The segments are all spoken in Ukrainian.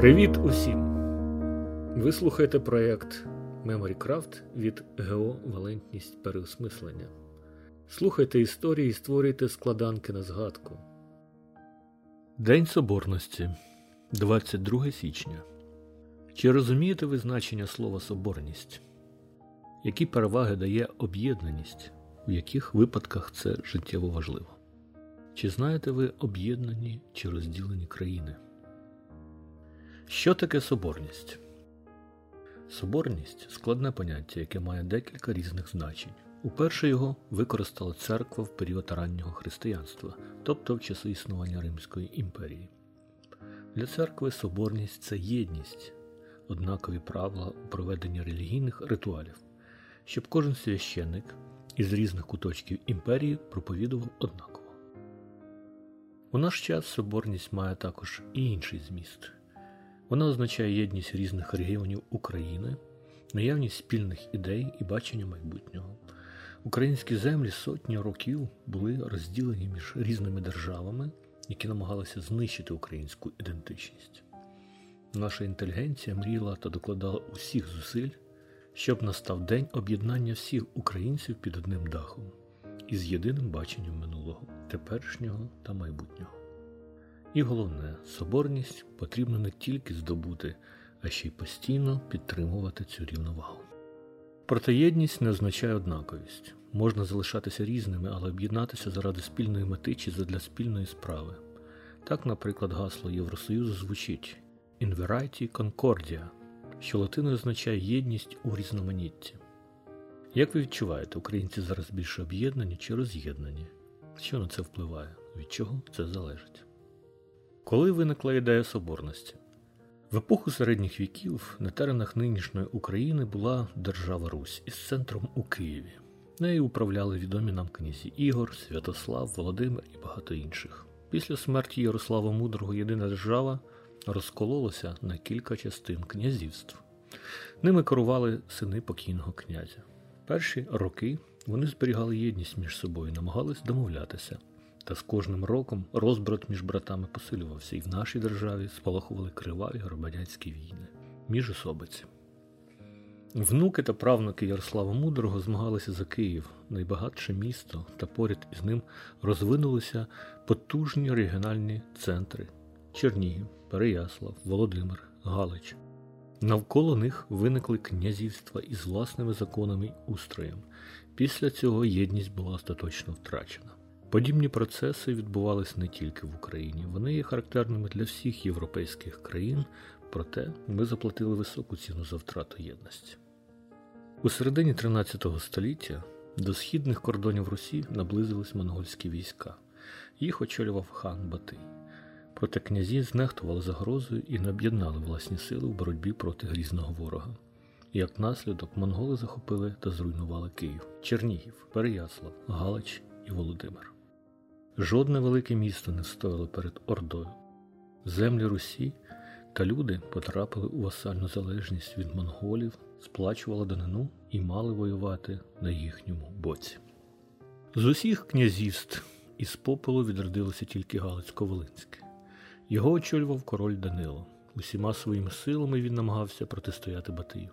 Привіт усім! Ви слухаєте проєкт MemoryCraft від ГО Валентність переосмислення. Слухайте історії і створюйте складанки на згадку. День Соборності 22 січня. Чи розумієте ви значення слова соборність? Які переваги дає об'єднаність, в яких випадках це життєво важливо? Чи знаєте ви об'єднані чи розділені країни? Що таке соборність? Соборність складне поняття, яке має декілька різних значень. Уперше його використала церква в період раннього християнства, тобто в часи існування Римської імперії. Для церкви соборність це єдність, однакові правила у проведенні релігійних ритуалів, щоб кожен священник із різних куточків імперії проповідував однаково. У наш час соборність має також і інший зміст. Вона означає єдність різних регіонів України, наявність спільних ідей і бачення майбутнього. Українські землі сотні років були розділені між різними державами, які намагалися знищити українську ідентичність. Наша інтелігенція мріяла та докладала усіх зусиль, щоб настав день об'єднання всіх українців під одним дахом із єдиним баченням минулого, теперішнього та майбутнього. І головне, соборність потрібно не тільки здобути, а ще й постійно підтримувати цю рівновагу. Проте єдність не означає однаковість. Можна залишатися різними, але об'єднатися заради спільної мети чи задля спільної справи. Так, наприклад, гасло Євросоюзу звучить In Variety Concordia, що латиною означає єдність у різноманітті. Як ви відчуваєте, українці зараз більше об'єднані чи роз'єднані? Що на це впливає? Від чого це залежить? Коли виникла ідея соборності? В епоху середніх віків на теренах нинішньої України була держава Русь із центром у Києві. Нею управляли відомі нам князі Ігор, Святослав, Володимир і багато інших. Після смерті Ярослава Мудрого єдина держава розкололася на кілька частин князівств. Ними керували сини покійного князя. Перші роки вони зберігали єдність між собою, намагались домовлятися. Та з кожним роком розбрат між братами посилювався, і в нашій державі спалахували криваві громадянські війни між особиці. Внуки та правнуки Ярослава Мудрого змагалися за Київ, найбагатше місто, та поряд із ним розвинулися потужні регіональні центри Чернігів, Переяслав, Володимир, Галич. Навколо них виникли князівства із власними законами й устроєм. Після цього єдність була остаточно втрачена. Подібні процеси відбувалися не тільки в Україні, вони є характерними для всіх європейських країн, проте ми заплатили високу ціну за втрату єдності. У середині 13 століття до східних кордонів Русі наблизились монгольські війська. Їх очолював хан Батий. Проте князі знехтували загрозою і не об'єднали власні сили в боротьбі проти грізного ворога. Як наслідок, монголи захопили та зруйнували Київ, Чернігів, Переяслав, Галич і Володимир. Жодне велике місто не стояло перед Ордою. Землі Русі та люди потрапили у васальну залежність від монголів, сплачували данину і мали воювати на їхньому боці. З усіх князівств із попелу відродилося тільки Галицько-Волинське. Його очолював король Данило. Усіма своїми силами він намагався протистояти Батию.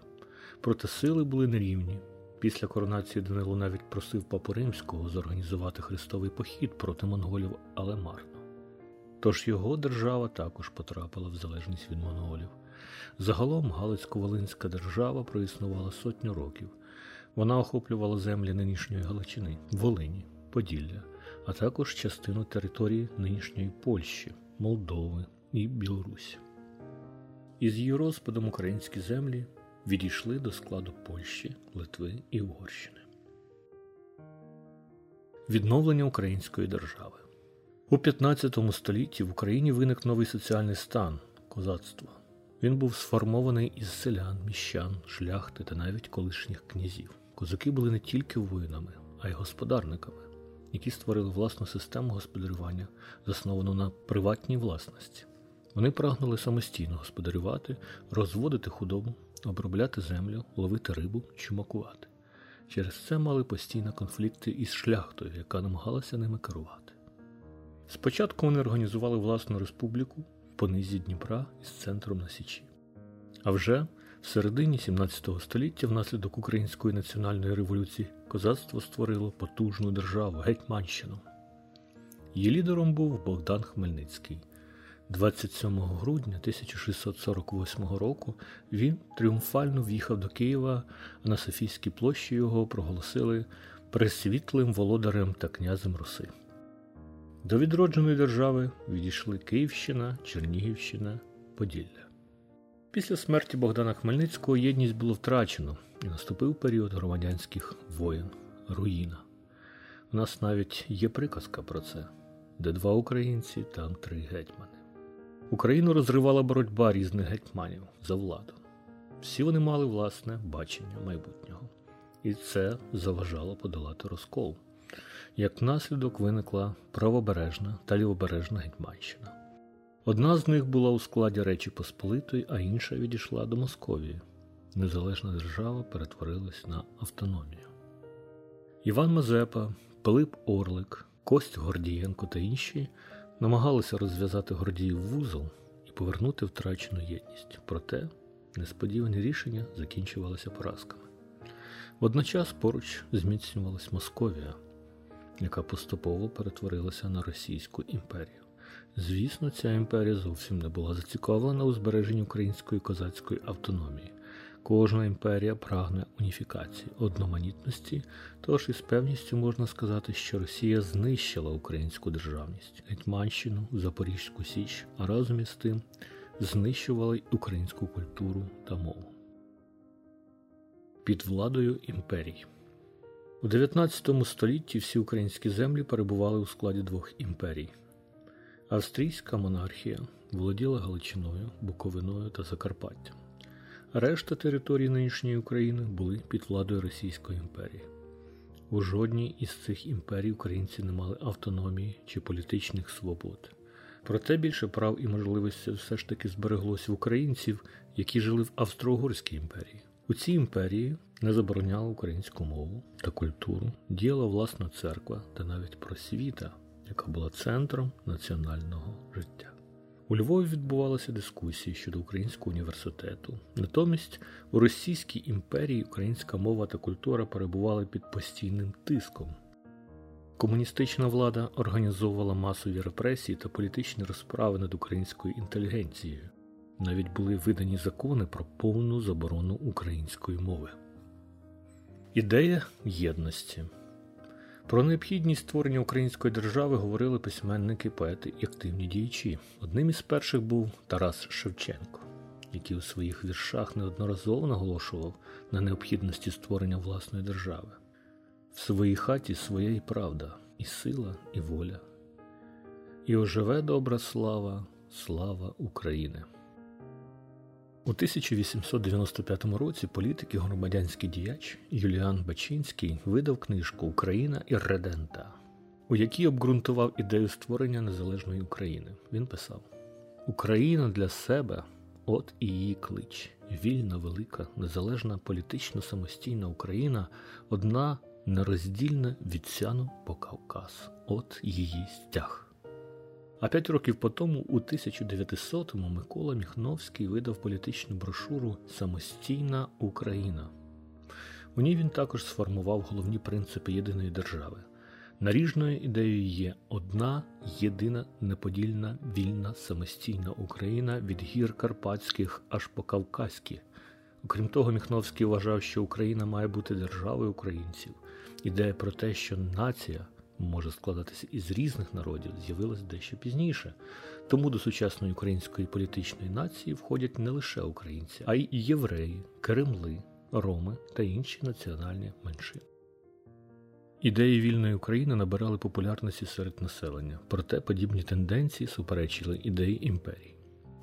Проте сили були нерівні. Після коронації Данило навіть просив Папу Римського зорганізувати хрестовий похід проти монголів, але марно. Тож його держава також потрапила в залежність від монголів. Загалом Галицько-Волинська держава проіснувала сотню років. Вона охоплювала землі нинішньої Галичини, Волині, Поділля, а також частину території нинішньої Польщі, Молдови і Білорусі. Із її розпадом українські землі відійшли до складу Польщі, Литви і Угорщини. Відновлення української держави у 15 столітті в Україні виник новий соціальний стан козацтва. Він був сформований із селян, міщан, шляхти та навіть колишніх князів. Козаки були не тільки воїнами, а й господарниками, які створили власну систему господарювання, засновану на приватній власності. Вони прагнули самостійно господарювати, розводити худобу, обробляти землю, ловити рибу, чумакувати. Через це мали постійні конфлікти із шляхтою, яка намагалася ними керувати. Спочатку вони організували власну республіку, по низі Дніпра із центром на Січі. А вже в середині 17 століття, внаслідок Української національної революції, козацтво створило потужну державу Гетьманщину. Її лідером був Богдан Хмельницький. 27 грудня 1648 року він тріумфально в'їхав до Києва, а на Софійській площі його проголосили пресвітлим володарем та князем Руси. До відродженої держави відійшли Київщина, Чернігівщина, Поділля. Після смерті Богдана Хмельницького єдність було втрачено і наступив період громадянських воєн, руїна. У нас навіть є приказка про це, де два українці, там три гетьмани. Україну розривала боротьба різних гетьманів за владу. Всі вони мали власне бачення майбутнього, і це заважало подолати розкол. Як наслідок виникла правобережна та лівобережна Гетьманщина. Одна з них була у складі Речі Посполитої, а інша відійшла до Московії. Незалежна держава перетворилась на автономію. Іван Мазепа, Пилип Орлик, Кость Гордієнко та інші намагалися розв'язати Гордіїв вузол і повернути втрачену єдність. Проте несподівані рішення закінчувалися поразками. Водночас поруч зміцнювалась Московія, яка поступово перетворилася на Російську імперію. Звісно, ця імперія зовсім не була зацікавлена у збереженні української козацької автономії. Кожна імперія прагне уніфікації, одноманітності, тож із певністю можна сказати, що Росія знищила українську державність, Гетьманщину, Запорізьку Січ, а разом із тим знищувала й українську культуру та мову. Під владою імперій. У 19 столітті всі українські землі перебували у складі двох імперій. Австрійська монархія володіла Галичиною, Буковиною та Закарпаттям. Решта територій нинішньої України були під владою Російської імперії. У жодній із цих імперій українці не мали автономії чи політичних свобод. Проте більше прав і можливостей все ж таки збереглося в українців, які жили в Австро-Угорській імперії. У цій імперії не забороняла українську мову та культуру, діяла власна церква та навіть просвіта, яка була центром національного життя. У Львові відбувалися дискусії щодо українського університету. Натомість у Російській імперії українська мова та культура перебували під постійним тиском. Комуністична влада організовувала масові репресії та політичні розправи над українською інтелігенцією. Навіть були видані закони про повну заборону української мови. Ідея єдності про необхідність створення української держави говорили письменники, поети і активні діячі. Одним із перших був Тарас Шевченко, який у своїх віршах неодноразово наголошував на необхідності створення власної держави. В своїй хаті своя і правда, і сила, і воля. І оживе добра слава, слава України. У 1895 році політик і громадянський діяч Юліан Бачинський видав книжку Україна і Редента, у якій обґрунтував ідею створення незалежної України. Він писав: Україна для себе от і її клич, вільна, велика, незалежна, політично самостійна Україна, одна нероздільна від сяну по Кавказ, от її стяг. А п'ять років по тому, у 1900-му, Микола Міхновський видав політичну брошуру Самостійна Україна. У ній він також сформував головні принципи єдиної держави. Наріжною ідеєю є одна єдина неподільна вільна самостійна Україна від гір Карпатських аж по Кавказькі. Окрім того, Міхновський вважав, що Україна має бути державою українців. Ідея про те, що нація може складатися із різних народів, з'явилась дещо пізніше. Тому до сучасної української політичної нації входять не лише українці, а й євреї, керемли, роми та інші національні меншини. Ідеї вільної України набирали популярності серед населення, проте подібні тенденції суперечили ідеї імперії.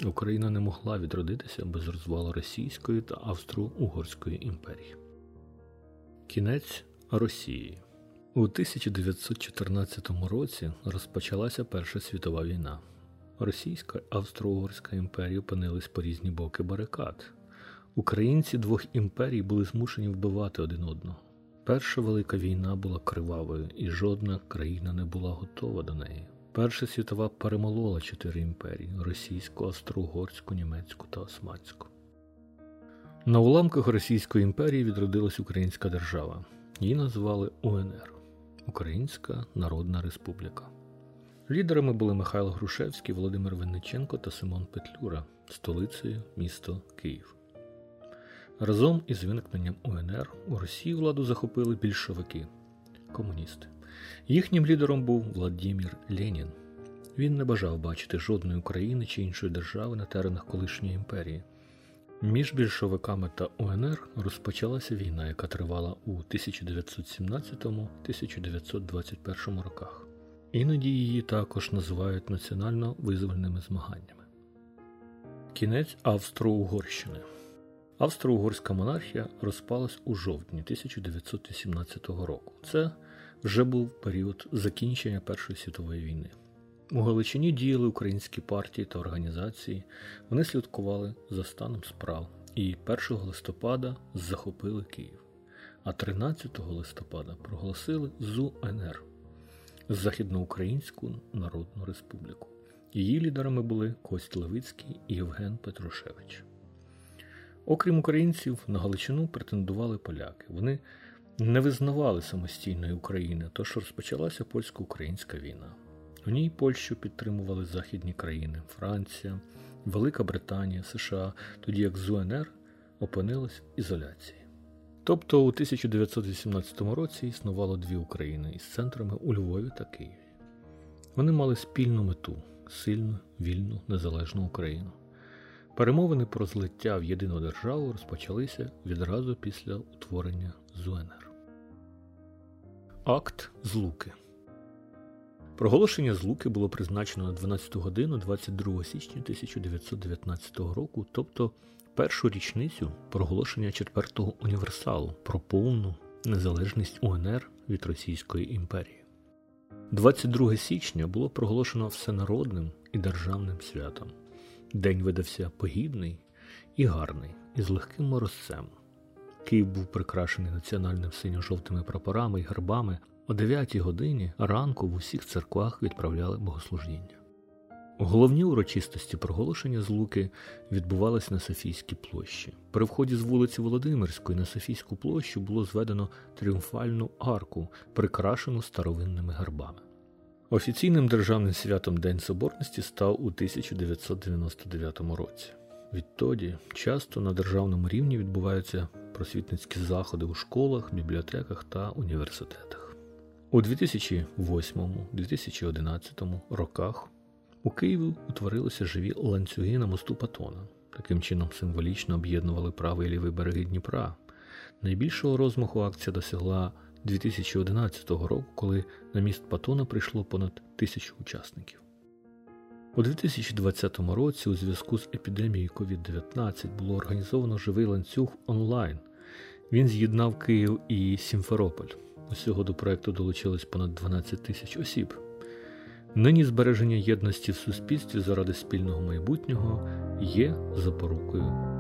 Україна не могла відродитися без розвалу Російської та Австро-Угорської імперії. Кінець Росії у 1914 році розпочалася Перша світова війна. Російська Австро-Угорська імперія опинились по різні боки барикад. Українці двох імперій були змушені вбивати один одного. Перша велика війна була кривавою, і жодна країна не була готова до неї. Перша світова перемолола чотири імперії російську, австро-угорську, німецьку та османську. На уламках Російської імперії відродилась Українська держава. Її назвали УНР Українська Народна Республіка. Лідерами були Михайло Грушевський, Володимир Винниченко та Симон Петлюра, столицею місто Київ. Разом із виникненням УНР у Росії владу захопили більшовики комуністи. Їхнім лідером був Владимир Ленін. Він не бажав бачити жодної України чи іншої держави на теренах колишньої імперії. Між більшовиками та УНР розпочалася війна, яка тривала у 1917-1921 роках. Іноді її також називають національно визвольними змаганнями. Кінець Австро-Угорщини. Австро-Угорська монархія розпалась у жовтні 1917 року. Це вже був період закінчення Першої світової війни. У Галичині діяли українські партії та організації, вони слідкували за станом справ і 1 листопада захопили Київ, а 13 листопада проголосили ЗУНР Західноукраїнську Народну Республіку. Її лідерами були Кость Левицький і Євген Петрушевич. Окрім українців, на Галичину претендували поляки. Вони не визнавали самостійної України, тож розпочалася польсько-українська війна. У ній Польщу підтримували західні країни Франція, Велика Британія, США, тоді як з УНР опинилась в ізоляції. Тобто у 1918 році існувало дві України із центрами у Львові та Києві. Вони мали спільну мету сильну, вільну, незалежну Україну. Перемовини про злиття в єдину державу розпочалися відразу після утворення ЗУНР. Акт Злуки Проголошення Злуки було призначено на 12 годину 22 січня 1919 року, тобто першу річницю проголошення четвертого універсалу про повну незалежність УНР від Російської імперії. 22 січня було проголошено всенародним і державним святом. День видався погідний і гарний, із легким морозцем. Київ був прикрашений національним синьо-жовтими прапорами і гербами. О 9 годині ранку в усіх церквах відправляли богослужіння. Головні урочистості проголошення з Луки відбувались на Софійській площі. При вході з вулиці Володимирської на Софійську площу було зведено тріумфальну арку, прикрашену старовинними гербами. Офіційним державним святом День Соборності став у 1999 році. Відтоді часто на державному рівні відбуваються просвітницькі заходи у школах, бібліотеках та університетах. У 2008-2011 роках у Києві утворилися живі ланцюги на мосту Патона. Таким чином символічно об'єднували правий і лівий береги Дніпра. Найбільшого розмаху акція досягла 2011 року, коли на міст Патона прийшло понад тисячу учасників. У 2020 році у зв'язку з епідемією COVID-19 було організовано живий ланцюг онлайн. Він з'єднав Київ і Сімферополь. Усього до проекту долучилось понад 12 тисяч осіб. Нині збереження єдності в суспільстві заради спільного майбутнього є запорукою.